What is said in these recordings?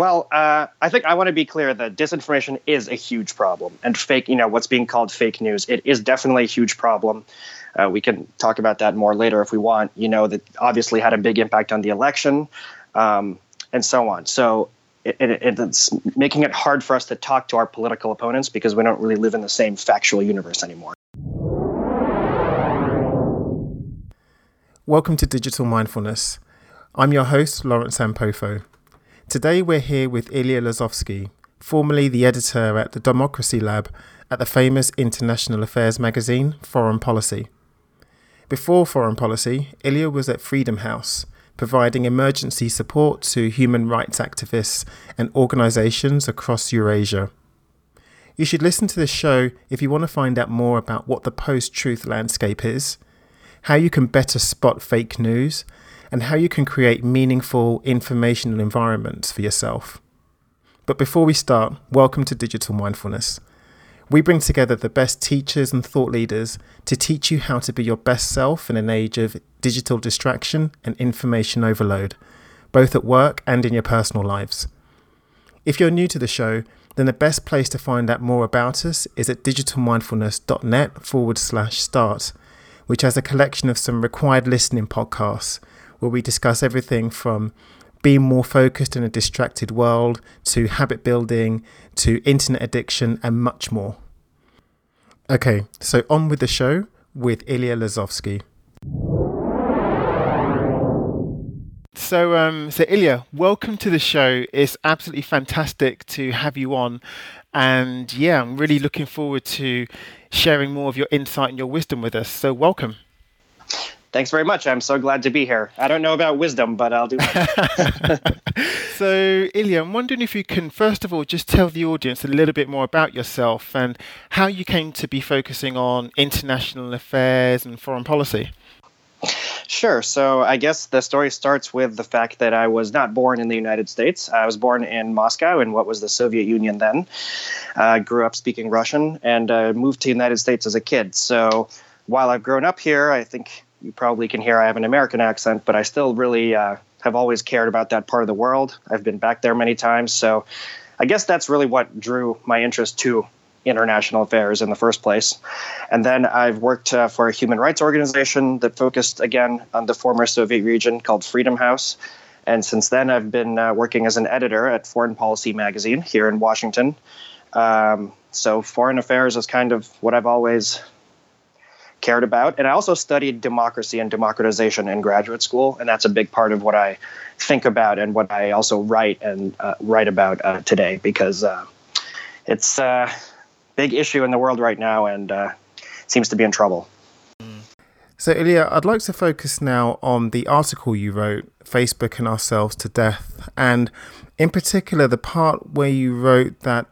Well, uh, I think I want to be clear that disinformation is a huge problem, and fake, you know, what's being called fake news, it is definitely a huge problem. Uh, we can talk about that more later if we want. You know, that obviously had a big impact on the election, um, and so on. So it, it, it's making it hard for us to talk to our political opponents because we don't really live in the same factual universe anymore. Welcome to Digital Mindfulness. I'm your host, Lawrence Ampofo. Today we're here with Ilya Lozovsky, formerly the editor at the Democracy Lab at the famous international affairs magazine Foreign Policy. Before Foreign Policy, Ilya was at Freedom House, providing emergency support to human rights activists and organizations across Eurasia. You should listen to this show if you want to find out more about what the post truth landscape is, how you can better spot fake news, and how you can create meaningful informational environments for yourself. But before we start, welcome to Digital Mindfulness. We bring together the best teachers and thought leaders to teach you how to be your best self in an age of digital distraction and information overload, both at work and in your personal lives. If you're new to the show, then the best place to find out more about us is at digitalmindfulness.net forward slash start, which has a collection of some required listening podcasts where we discuss everything from being more focused in a distracted world to habit building to internet addiction and much more. Okay, so on with the show with Ilya Lozovsky. So, um, so Ilya, welcome to the show. It's absolutely fantastic to have you on, and yeah, I'm really looking forward to sharing more of your insight and your wisdom with us. So, welcome. Thanks very much. I'm so glad to be here. I don't know about wisdom, but I'll do my so, Ilya, I'm wondering if you can, first of all, just tell the audience a little bit more about yourself and how you came to be focusing on international affairs and foreign policy. Sure. So I guess the story starts with the fact that I was not born in the United States. I was born in Moscow in what was the Soviet Union then. I uh, grew up speaking Russian and uh, moved to the United States as a kid. So while I've grown up here, I think you probably can hear I have an American accent, but I still really uh, have always cared about that part of the world. I've been back there many times. So I guess that's really what drew my interest to international affairs in the first place. And then I've worked uh, for a human rights organization that focused again on the former Soviet region called Freedom House. And since then, I've been uh, working as an editor at Foreign Policy magazine here in Washington. Um, so, foreign affairs is kind of what I've always cared about. And I also studied democracy and democratization in graduate school, and that's a big part of what I think about and what I also write and uh, write about uh, today because uh, it's a big issue in the world right now and uh, seems to be in trouble. So, Ilya, I'd like to focus now on the article you wrote, Facebooking Ourselves to Death, and in particular, the part where you wrote that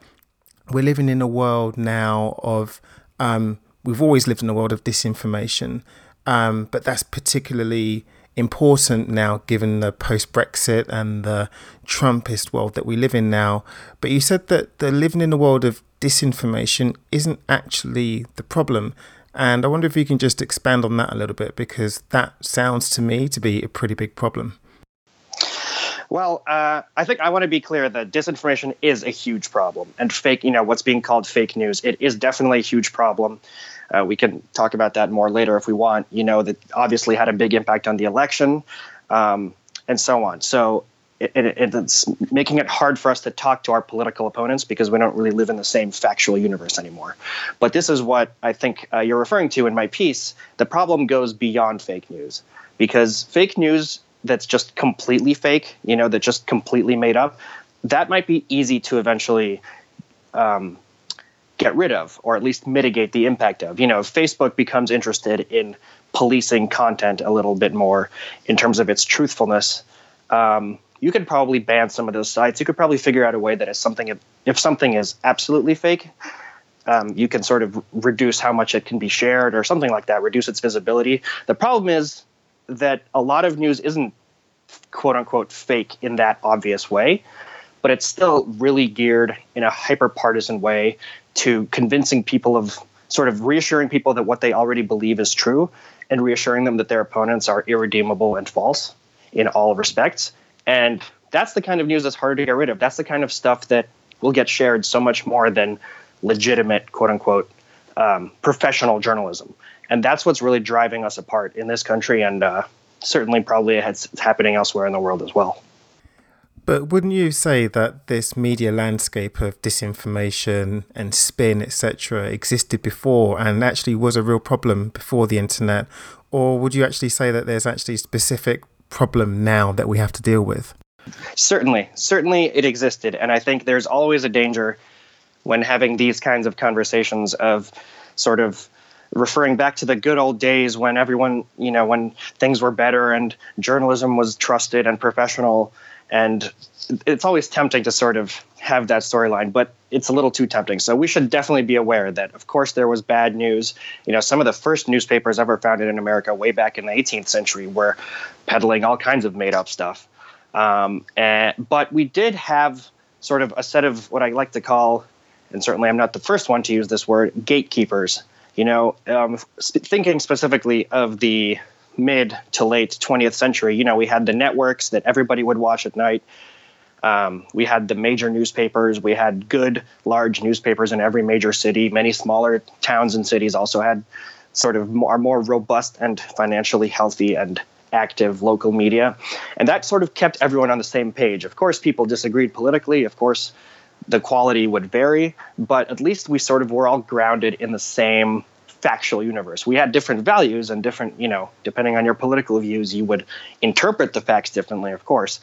we're living in a world now of um, we've always lived in a world of disinformation, um, but that's particularly important now given the post Brexit and the Trumpist world that we live in now. But you said that the living in a world of disinformation isn't actually the problem. And I wonder if you can just expand on that a little bit because that sounds to me to be a pretty big problem. Well, uh, I think I want to be clear that disinformation is a huge problem, and fake, you know, what's being called fake news, it is definitely a huge problem. Uh, we can talk about that more later if we want. You know, that obviously had a big impact on the election, um, and so on. So it, it, it's making it hard for us to talk to our political opponents because we don't really live in the same factual universe anymore. But this is what I think uh, you're referring to in my piece. The problem goes beyond fake news because fake news that's just completely fake, you know, that just completely made up, that might be easy to eventually um, get rid of or at least mitigate the impact of. You know, if Facebook becomes interested in policing content a little bit more in terms of its truthfulness, um, you could probably ban some of those sites. You could probably figure out a way that if something if something is absolutely fake, um, you can sort of reduce how much it can be shared or something like that, reduce its visibility. The problem is that a lot of news isn't quote unquote fake in that obvious way, but it's still really geared in a hyper partisan way to convincing people of sort of reassuring people that what they already believe is true and reassuring them that their opponents are irredeemable and false in all respects and that's the kind of news that's harder to get rid of. That's the kind of stuff that will get shared so much more than legitimate, quote unquote, um, professional journalism. And that's what's really driving us apart in this country and uh, certainly probably it's happening elsewhere in the world as well. But wouldn't you say that this media landscape of disinformation and spin, etc., existed before and actually was a real problem before the internet? Or would you actually say that there's actually a specific problem now that we have to deal with? Certainly, certainly it existed. And I think there's always a danger when having these kinds of conversations of sort of referring back to the good old days when everyone, you know, when things were better and journalism was trusted and professional. And it's always tempting to sort of have that storyline but it's a little too tempting. So we should definitely be aware that of course there was bad news. You know some of the first newspapers ever founded in america way back in the 18th century were peddling all kinds of made up stuff. Um, and, but we did have sort of a set of what i like to call and certainly i'm not the first one to use this word gatekeepers you know um, thinking specifically of the mid to late 20th century, you know, we had the networks that everybody would watch at night. Um, we had the major newspapers. We had good, large newspapers in every major city. Many smaller towns and cities also had sort of more, more robust and financially healthy and active local media. And that sort of kept everyone on the same page. Of course, people disagreed politically. Of course, the quality would vary, but at least we sort of were all grounded in the same factual universe. We had different values and different, you know, depending on your political views, you would interpret the facts differently, of course.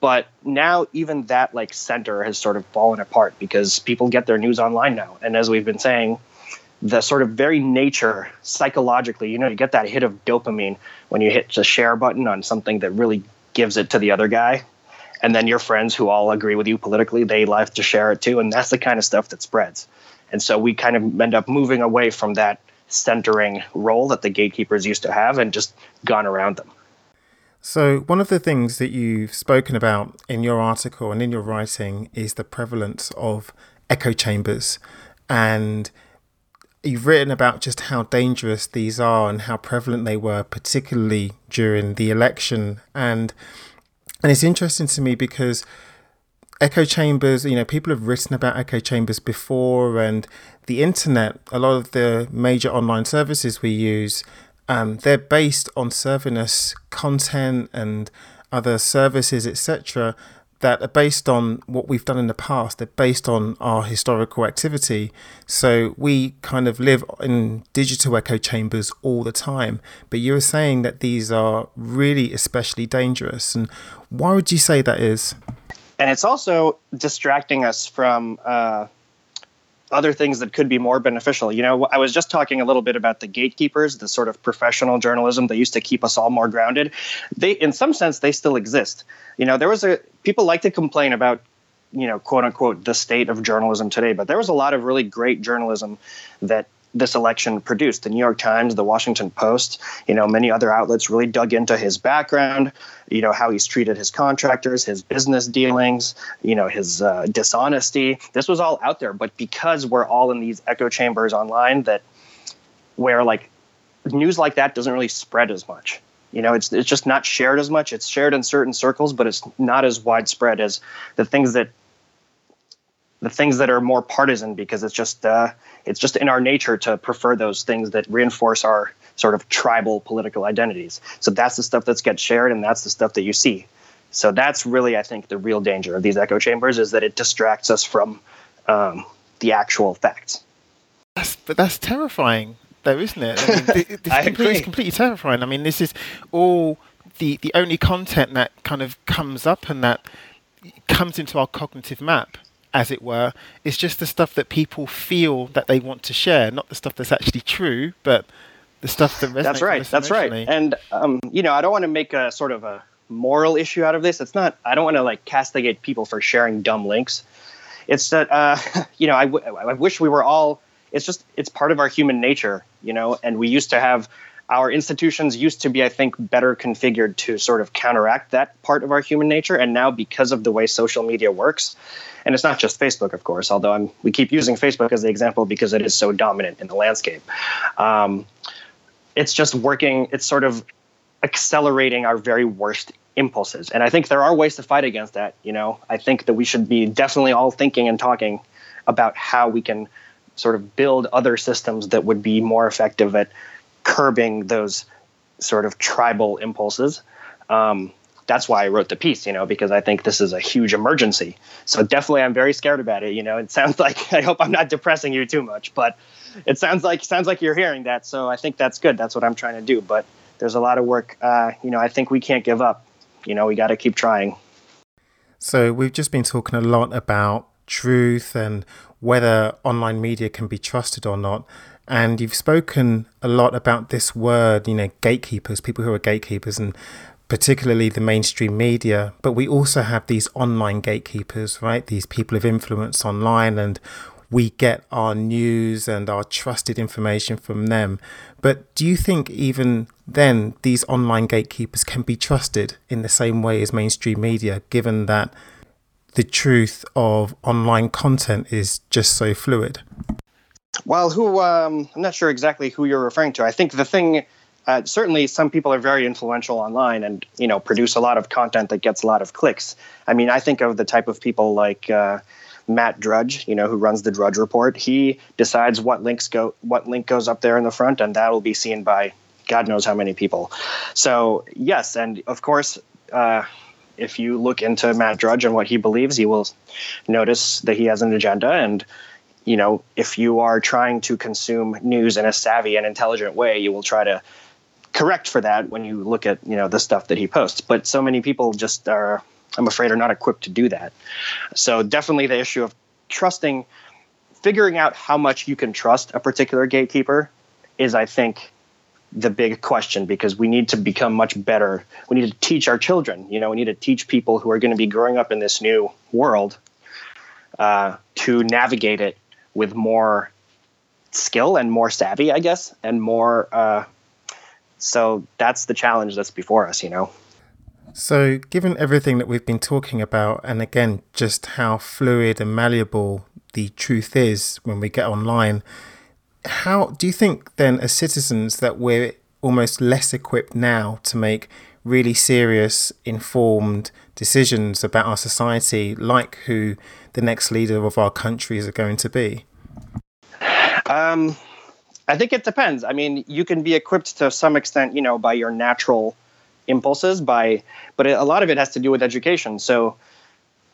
But now even that like center has sort of fallen apart because people get their news online now. And as we've been saying, the sort of very nature psychologically, you know, you get that hit of dopamine when you hit the share button on something that really gives it to the other guy. And then your friends who all agree with you politically, they like to share it too. And that's the kind of stuff that spreads. And so we kind of end up moving away from that centering role that the gatekeepers used to have and just gone around them. So, one of the things that you've spoken about in your article and in your writing is the prevalence of echo chambers. And you've written about just how dangerous these are and how prevalent they were, particularly during the election. And and it's interesting to me because echo chambers, you know, people have written about echo chambers before, and the internet, a lot of the major online services we use, um, they're based on serving us content and other services, etc., that are based on what we've done in the past. They're based on our historical activity. So we kind of live in digital echo chambers all the time. But you were saying that these are really especially dangerous. And why would you say that is? and it's also distracting us from uh, other things that could be more beneficial. You know, I was just talking a little bit about the gatekeepers, the sort of professional journalism that used to keep us all more grounded. They, in some sense, they still exist. You know, there was a people like to complain about, you know, quote unquote, the state of journalism today, but there was a lot of really great journalism that this election produced. The New York Times, the Washington Post, you know, many other outlets really dug into his background, you know, how he's treated his contractors, his business dealings, you know, his uh, dishonesty. This was all out there, but because we're all in these echo chambers online, that where like news like that doesn't really spread as much. You know, it's it's just not shared as much. It's shared in certain circles, but it's not as widespread as the things that the things that are more partisan because it's just uh, it's just in our nature to prefer those things that reinforce our sort of tribal political identities. So that's the stuff that gets shared, and that's the stuff that you see. So that's really, I think, the real danger of these echo chambers is that it distracts us from um, the actual facts. That's, but that's terrifying, though, isn't it? I, mean, this I completely, It's completely terrifying. I mean, this is all the the only content that kind of comes up and that comes into our cognitive map as it were. It's just the stuff that people feel that they want to share, not the stuff that's actually true, but the stuff that resonates. That's right. That's right. And um, you know, I don't want to make a sort of a moral issue out of this. It's not. I don't want to like castigate people for sharing dumb links. It's that uh, you know, I, w- I wish we were all. It's just it's part of our human nature, you know, and we used to have our institutions used to be, I think, better configured to sort of counteract that part of our human nature. And now, because of the way social media works, and it's not just Facebook, of course, although I'm, we keep using Facebook as the example because it is so dominant in the landscape. Um, it's just working, it's sort of accelerating our very worst impulses. And I think there are ways to fight against that. You know, I think that we should be definitely all thinking and talking about how we can sort of build other systems that would be more effective at curbing those sort of tribal impulses. Um, that's why I wrote the piece, you know, because I think this is a huge emergency. So definitely, I'm very scared about it. You know, it sounds like I hope I'm not depressing you too much, but it sounds like sounds like you're hearing that. So I think that's good. That's what I'm trying to do. But there's a lot of work. Uh, you know, I think we can't give up. You know, we got to keep trying. So we've just been talking a lot about truth and whether online media can be trusted or not. And you've spoken a lot about this word, you know, gatekeepers, people who are gatekeepers, and particularly the mainstream media. But we also have these online gatekeepers, right? These people of influence online, and we get our news and our trusted information from them. But do you think even then these online gatekeepers can be trusted in the same way as mainstream media, given that the truth of online content is just so fluid? Well, who um, I'm not sure exactly who you're referring to. I think the thing, uh, certainly, some people are very influential online and you know produce a lot of content that gets a lot of clicks. I mean, I think of the type of people like uh, Matt Drudge, you know, who runs the Drudge Report. He decides what links go, what link goes up there in the front, and that will be seen by God knows how many people. So yes, and of course. Uh, if you look into Matt Drudge and what he believes, you will notice that he has an agenda and you know, if you are trying to consume news in a savvy and intelligent way, you will try to correct for that when you look at, you know, the stuff that he posts. But so many people just are, I'm afraid, are not equipped to do that. So definitely the issue of trusting, figuring out how much you can trust a particular gatekeeper is, I think, the big question because we need to become much better. We need to teach our children, you know, we need to teach people who are going to be growing up in this new world uh, to navigate it with more skill and more savvy, I guess, and more. Uh, so that's the challenge that's before us, you know. So, given everything that we've been talking about, and again, just how fluid and malleable the truth is when we get online, how do you think then, as citizens, that we're almost less equipped now to make really serious, informed decisions about our society, like who the next leader of our countries are going to be? Um, I think it depends. I mean, you can be equipped to some extent, you know, by your natural impulses, by, but a lot of it has to do with education. So,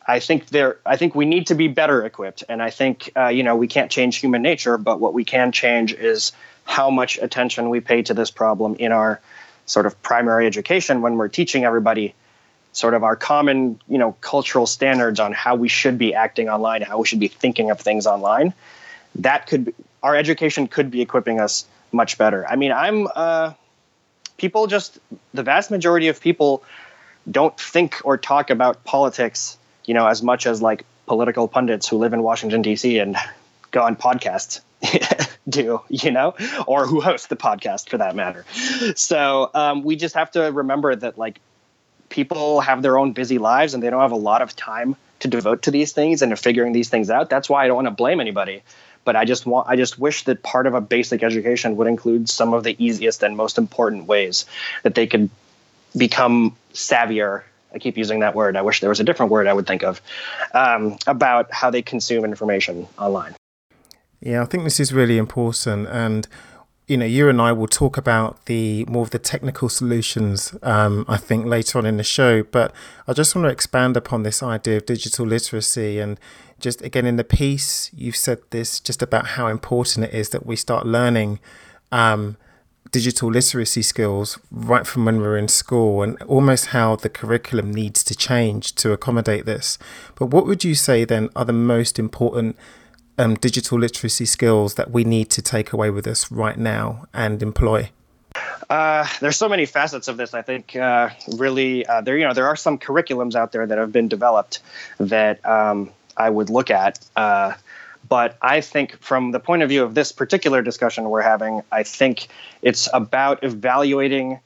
I think there. I think we need to be better equipped, and I think uh, you know we can't change human nature, but what we can change is how much attention we pay to this problem in our sort of primary education when we're teaching everybody sort of our common, you know, cultural standards on how we should be acting online, how we should be thinking of things online. That could be, our education could be equipping us much better. I mean, I'm uh, people just the vast majority of people don't think or talk about politics, you know, as much as like political pundits who live in Washington D.C. and go on podcasts do, you know, or who host the podcast for that matter. So um, we just have to remember that like people have their own busy lives and they don't have a lot of time to devote to these things and to figuring these things out. That's why I don't want to blame anybody. But I just want I just wish that part of a basic education would include some of the easiest and most important ways that they could become savvier. I keep using that word. I wish there was a different word I would think of um, about how they consume information online. Yeah, I think this is really important, and you know, you and I will talk about the more of the technical solutions, um, I think, later on in the show. But I just want to expand upon this idea of digital literacy. And just again, in the piece, you've said this just about how important it is that we start learning um, digital literacy skills right from when we're in school and almost how the curriculum needs to change to accommodate this. But what would you say then are the most important? um, digital literacy skills that we need to take away with us right now and employ? Uh, there's so many facets of this. I think uh, really uh, there, you know, there are some curriculums out there that have been developed that um, I would look at. But I think from the point of view of this particular discussion we're having, I think it's about evaluating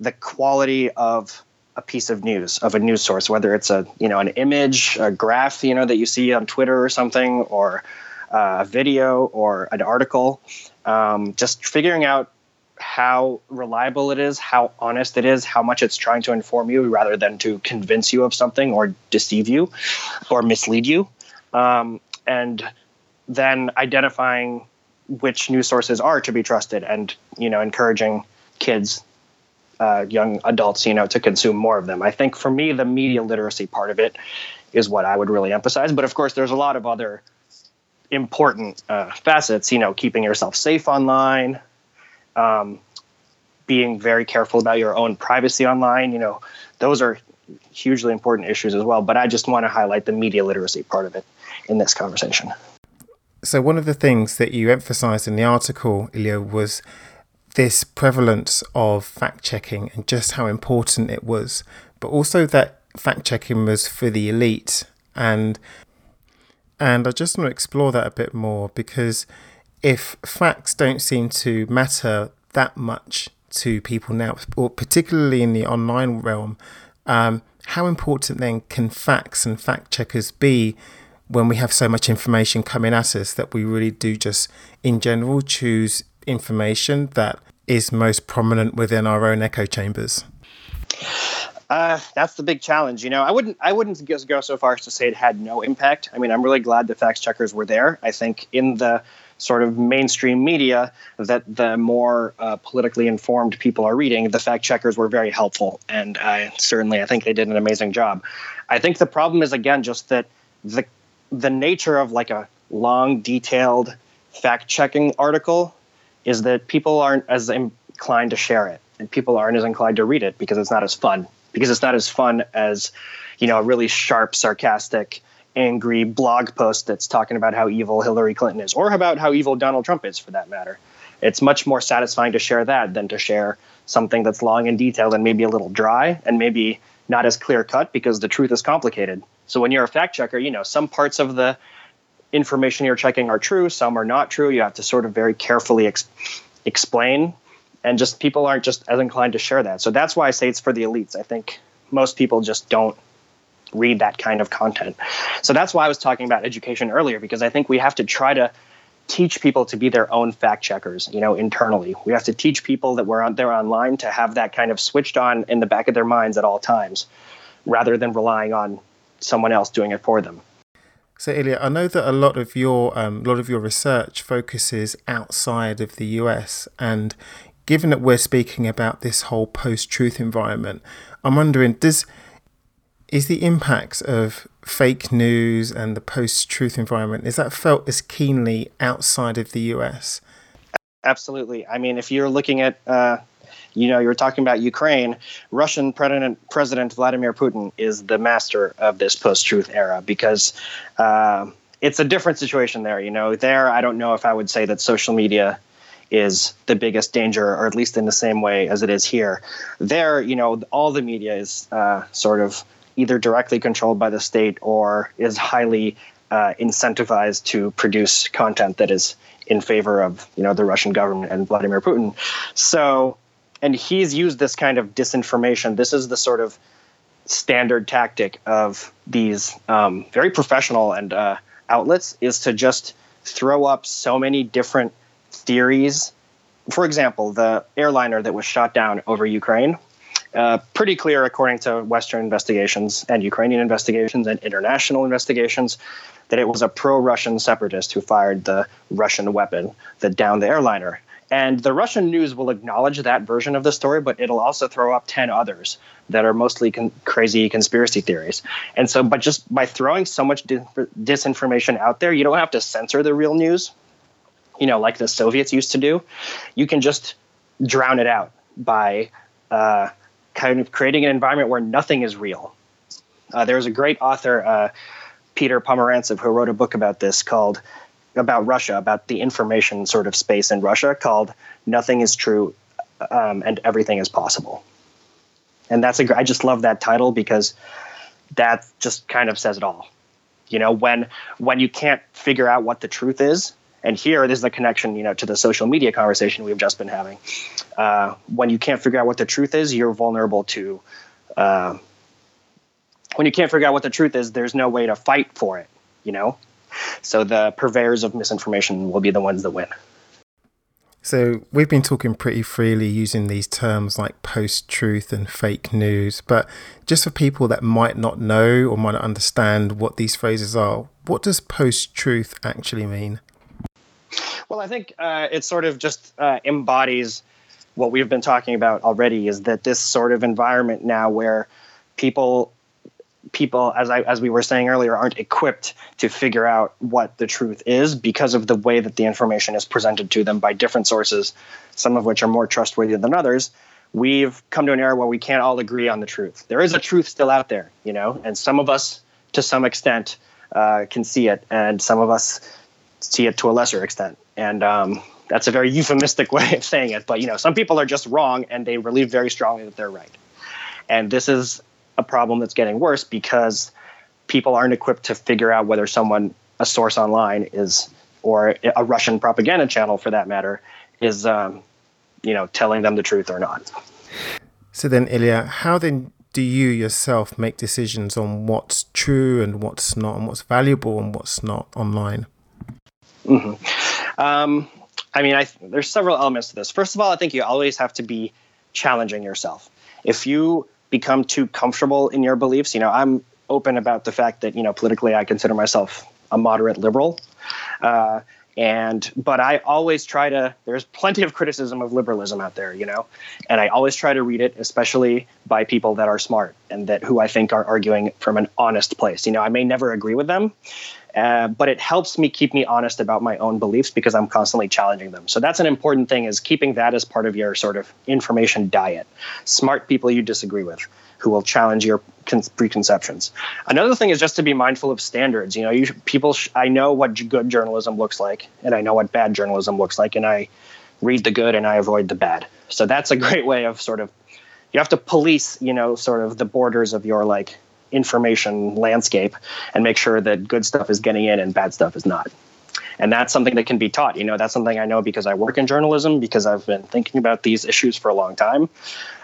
the quality of a piece of news of a news source, whether it's a you know an image, a graph, you know that you see on Twitter or something, or a video or an article. Um, just figuring out how reliable it is, how honest it is, how much it's trying to inform you rather than to convince you of something or deceive you or mislead you. Um, and then identifying which news sources are to be trusted and, you know, encouraging kids, uh, young adults, you know, to consume more of them. I think for me, the media literacy part of it is what I would really emphasize. But of course, there's a lot of other important uh, facets, you know, keeping yourself safe online, um, being very careful about your own privacy online. You know, those are hugely important issues as well. But I just want to highlight the media literacy part of it in this conversation. So, one of the things that you emphasized in the article, Ilya, was this prevalence of fact checking and just how important it was, but also that fact checking was for the elite. And and I just want to explore that a bit more because if facts don't seem to matter that much to people now, or particularly in the online realm, um, how important then can facts and fact checkers be when we have so much information coming at us that we really do just, in general, choose information that is most prominent within our own echo chambers? Uh, that's the big challenge. You know, I wouldn't I wouldn't just go so far as to say it had no impact. I mean, I'm really glad the fact checkers were there. I think in the sort of mainstream media that the more uh, politically informed people are reading, the fact checkers were very helpful, and I certainly I think they did an amazing job. I think the problem is again just that the the nature of like a long, detailed fact checking article is that people aren't as inclined to share it, and people aren't as inclined to read it because it's not as fun because it's not as fun as you know a really sharp sarcastic angry blog post that's talking about how evil hillary clinton is or about how evil donald trump is for that matter. It's much more satisfying to share that than to share something that's long and detailed and maybe a little dry and maybe not as clear cut because the truth is complicated so when you're a fact checker you know some parts of the information you're checking are true some are not true you have to sort of very carefully ex- explain and just people aren't just as inclined to share that. So that's why I say it's for the elites. I think most people just don't read that kind of content. So that's why I was talking about education earlier because I think we have to try to teach people to be their own fact checkers, you know, internally. We have to teach people that we're out there online to have that kind of switched on in the back of their minds at all times rather than relying on someone else doing it for them. So, Ilya, I know that a lot of your um, a lot of your research focuses outside of the US, and given that we're speaking about this whole post-truth environment, I'm wondering does is the impacts of fake news and the post-truth environment is that felt as keenly outside of the US? Absolutely. I mean, if you're looking at uh, you know, you're talking about Ukraine. Russian President President Vladimir Putin is the master of this post-truth era because uh, it's a different situation there. You know, there I don't know if I would say that social media is the biggest danger, or at least in the same way as it is here. There, you know, all the media is uh, sort of either directly controlled by the state or is highly uh, incentivized to produce content that is in favor of you know the Russian government and Vladimir Putin. So, and he's used this kind of disinformation. This is the sort of standard tactic of these um, very professional and uh, outlets is to just throw up so many different theories. For example, the airliner that was shot down over Ukraine, uh, pretty clear according to Western investigations and Ukrainian investigations and international investigations that it was a pro Russian separatist who fired the Russian weapon that downed the airliner. And the Russian news will acknowledge that version of the story, but it'll also throw up 10 others that are mostly con- crazy conspiracy theories. And so, but just by throwing so much disinformation out there, you don't have to censor the real news you know, like the Soviets used to do, you can just drown it out by uh, kind of creating an environment where nothing is real. Uh, there's a great author, uh, Peter Pomerantsev, who wrote a book about this called about Russia, about the information sort of space in Russia, called "Nothing Is True um, and Everything Is Possible." And that's a I just love that title because that just kind of says it all. You know, when when you can't figure out what the truth is, and here, this is the connection, you know, to the social media conversation we've just been having. Uh, when you can't figure out what the truth is, you're vulnerable to. Uh, when you can't figure out what the truth is, there's no way to fight for it. You know, so the purveyors of misinformation will be the ones that win. So, we've been talking pretty freely using these terms like post truth and fake news, but just for people that might not know or might not understand what these phrases are, what does post truth actually mean? Well, I think uh, it sort of just uh, embodies what we've been talking about already is that this sort of environment now where people people, as I as we were saying earlier, aren't equipped to figure out what the truth is because of the way that the information is presented to them by different sources, some of which are more trustworthy than others. We've come to an era where we can't all agree on the truth. There is a truth still out there, you know, and some of us, to some extent, uh, can see it, and some of us see it to a lesser extent. And um, that's a very euphemistic way of saying it, but you know, some people are just wrong, and they believe very strongly that they're right. And this is a problem that's getting worse because people aren't equipped to figure out whether someone, a source online, is or a Russian propaganda channel for that matter, is um, you know telling them the truth or not. So then, Ilya, how then do you yourself make decisions on what's true and what's not, and what's valuable and what's not online? Mm-hmm. Um, I mean, I, there's several elements to this. First of all, I think you always have to be challenging yourself. If you become too comfortable in your beliefs. You know, I'm open about the fact that you know politically I consider myself a moderate liberal. Uh, and but I always try to. There's plenty of criticism of liberalism out there, you know, and I always try to read it, especially by people that are smart and that who I think are arguing from an honest place. You know, I may never agree with them, uh, but it helps me keep me honest about my own beliefs because I'm constantly challenging them. So that's an important thing is keeping that as part of your sort of information diet. Smart people you disagree with who will challenge your preconceptions. Another thing is just to be mindful of standards. You know, you people sh- I know what good journalism looks like and I know what bad journalism looks like and I read the good and I avoid the bad. So that's a great way of sort of you have to police, you know, sort of the borders of your like information landscape and make sure that good stuff is getting in and bad stuff is not. And that's something that can be taught. You know, that's something I know because I work in journalism, because I've been thinking about these issues for a long time,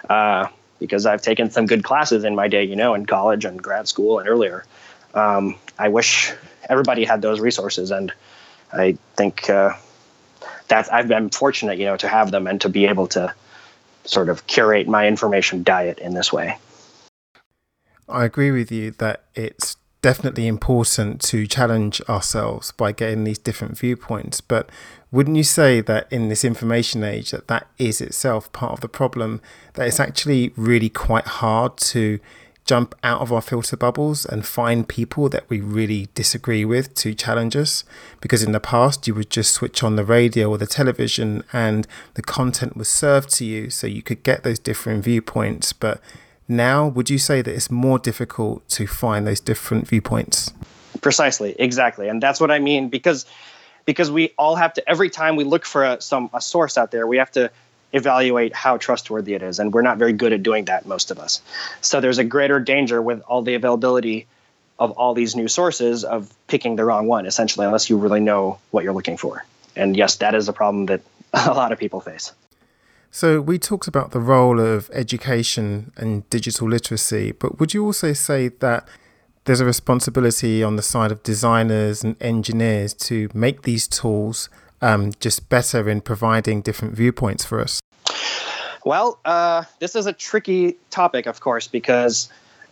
uh, because I've taken some good classes in my day, you know, in college and grad school and earlier. Um, I wish everybody had those resources, and I think uh, that's I've been fortunate, you know, to have them and to be able to sort of curate my information diet in this way. I agree with you that it's definitely important to challenge ourselves by getting these different viewpoints but wouldn't you say that in this information age that that is itself part of the problem that it's actually really quite hard to jump out of our filter bubbles and find people that we really disagree with to challenge us. Because in the past you would just switch on the radio or the television and the content was served to you so you could get those different viewpoints. But now, would you say that it's more difficult to find those different viewpoints? Precisely, exactly, and that's what I mean because because we all have to every time we look for a, some a source out there, we have to evaluate how trustworthy it is, and we're not very good at doing that, most of us. So there's a greater danger with all the availability of all these new sources of picking the wrong one, essentially, unless you really know what you're looking for. And yes, that is a problem that a lot of people face. So, we talked about the role of education and digital literacy, but would you also say that there's a responsibility on the side of designers and engineers to make these tools um, just better in providing different viewpoints for us? Well, uh, this is a tricky topic, of course, because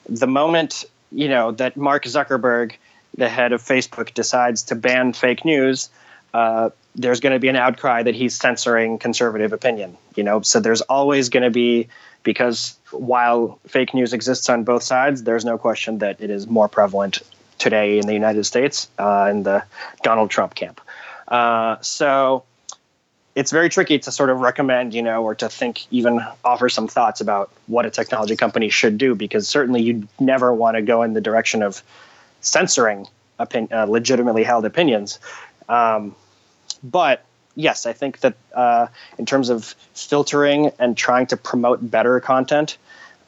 the moment you know that Mark Zuckerberg, the head of Facebook, decides to ban fake news, uh, there's going to be an outcry that he's censoring conservative opinion. You know, so there's always going to be because while fake news exists on both sides, there's no question that it is more prevalent today in the United States uh, in the Donald Trump camp. Uh, so it's very tricky to sort of recommend, you know, or to think, even offer some thoughts about what a technology company should do, because certainly you never want to go in the direction of censoring opin- uh, legitimately held opinions. Um, but yes, I think that uh, in terms of filtering and trying to promote better content,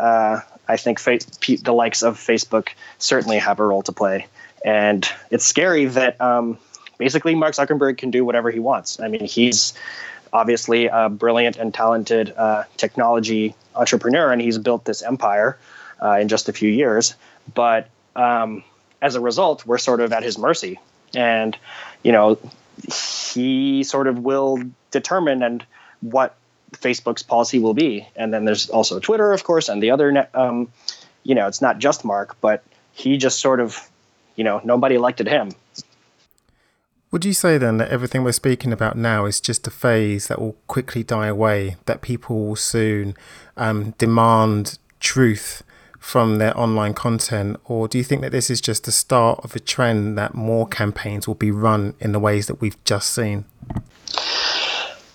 uh, I think fa- the likes of Facebook certainly have a role to play. And it's scary that um, basically Mark Zuckerberg can do whatever he wants. I mean, he's obviously a brilliant and talented uh, technology entrepreneur, and he's built this empire uh, in just a few years. But um, as a result, we're sort of at his mercy. And, you know, he sort of will determine and what Facebook's policy will be. And then there's also Twitter, of course, and the other, um, you know, it's not just Mark, but he just sort of, you know, nobody elected him. Would you say then that everything we're speaking about now is just a phase that will quickly die away, that people will soon um, demand truth from their online content? Or do you think that this is just the start of a trend that more campaigns will be run in the ways that we've just seen?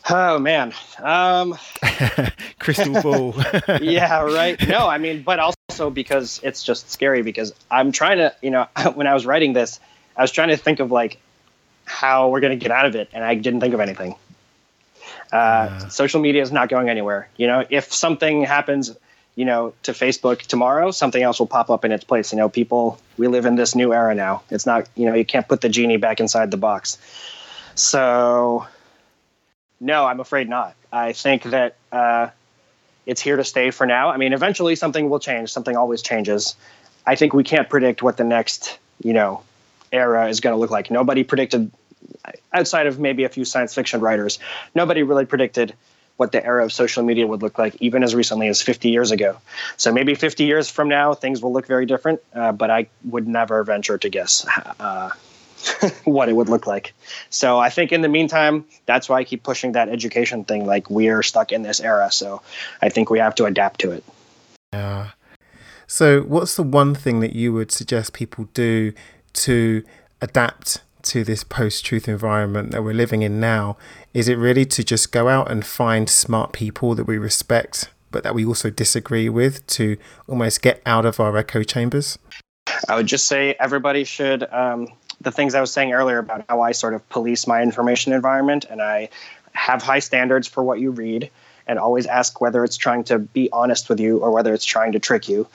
Oh man, um, crystal ball. yeah, right. No, I mean, but also because it's just scary because I'm trying to, you know, when I was writing this, I was trying to think of like how we're going to get out of it, and I didn't think of anything. Uh. Social media is not going anywhere. You know, if something happens, you know, to Facebook tomorrow, something else will pop up in its place. You know, people, we live in this new era now. It's not, you know, you can't put the genie back inside the box. So no, I'm afraid not. I think that uh, it's here to stay for now. I mean, eventually something will change. Something always changes. I think we can't predict what the next, you know, era is going to look like. Nobody predicted, outside of maybe a few science fiction writers, nobody really predicted what the era of social media would look like, even as recently as 50 years ago. So maybe 50 years from now, things will look very different. Uh, but I would never venture to guess uh, what it would look like. So I think in the meantime, that's why I keep pushing that education thing. Like we're stuck in this era, so I think we have to adapt to it. Yeah. So what's the one thing that you would suggest people do to adapt to this post-truth environment that we're living in now? Is it really to just go out and find smart people that we respect, but that we also disagree with, to almost get out of our echo chambers? I would just say everybody should um, the things I was saying earlier about how I sort of police my information environment and I have high standards for what you read and always ask whether it's trying to be honest with you or whether it's trying to trick you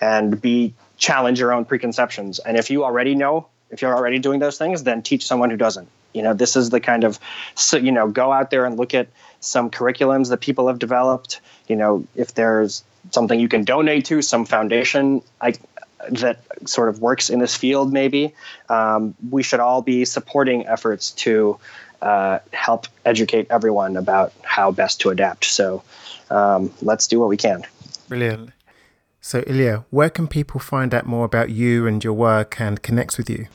and be challenge your own preconceptions. And if you already know, if you're already doing those things, then teach someone who doesn't. You know, this is the kind of so you know, go out there and look at some curriculums that people have developed. You know, if there's something you can donate to, some foundation. I that sort of works in this field, maybe, um, we should all be supporting efforts to uh, help educate everyone about how best to adapt. So um, let's do what we can. Brilliant. So, Ilya, where can people find out more about you and your work and connect with you?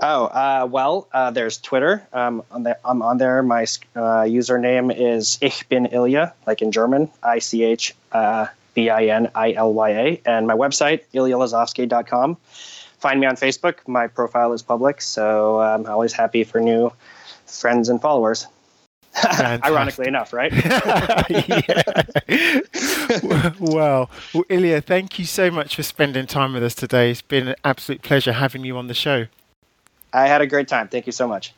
Oh, uh, well, uh, there's Twitter. Um, on the, I'm on there. My uh, username is Ich bin Ilya, like in German, I C H uh, B I N I L Y A, and my website, ilyalozovsky.com. Find me on Facebook. My profile is public, so I'm always happy for new friends and followers. Ironically enough, right? well, well, Ilya, thank you so much for spending time with us today. It's been an absolute pleasure having you on the show. I had a great time. Thank you so much.